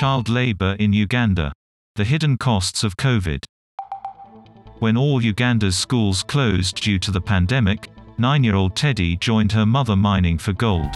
Child labor in Uganda. The hidden costs of COVID. When all Uganda's schools closed due to the pandemic, nine year old Teddy joined her mother mining for gold.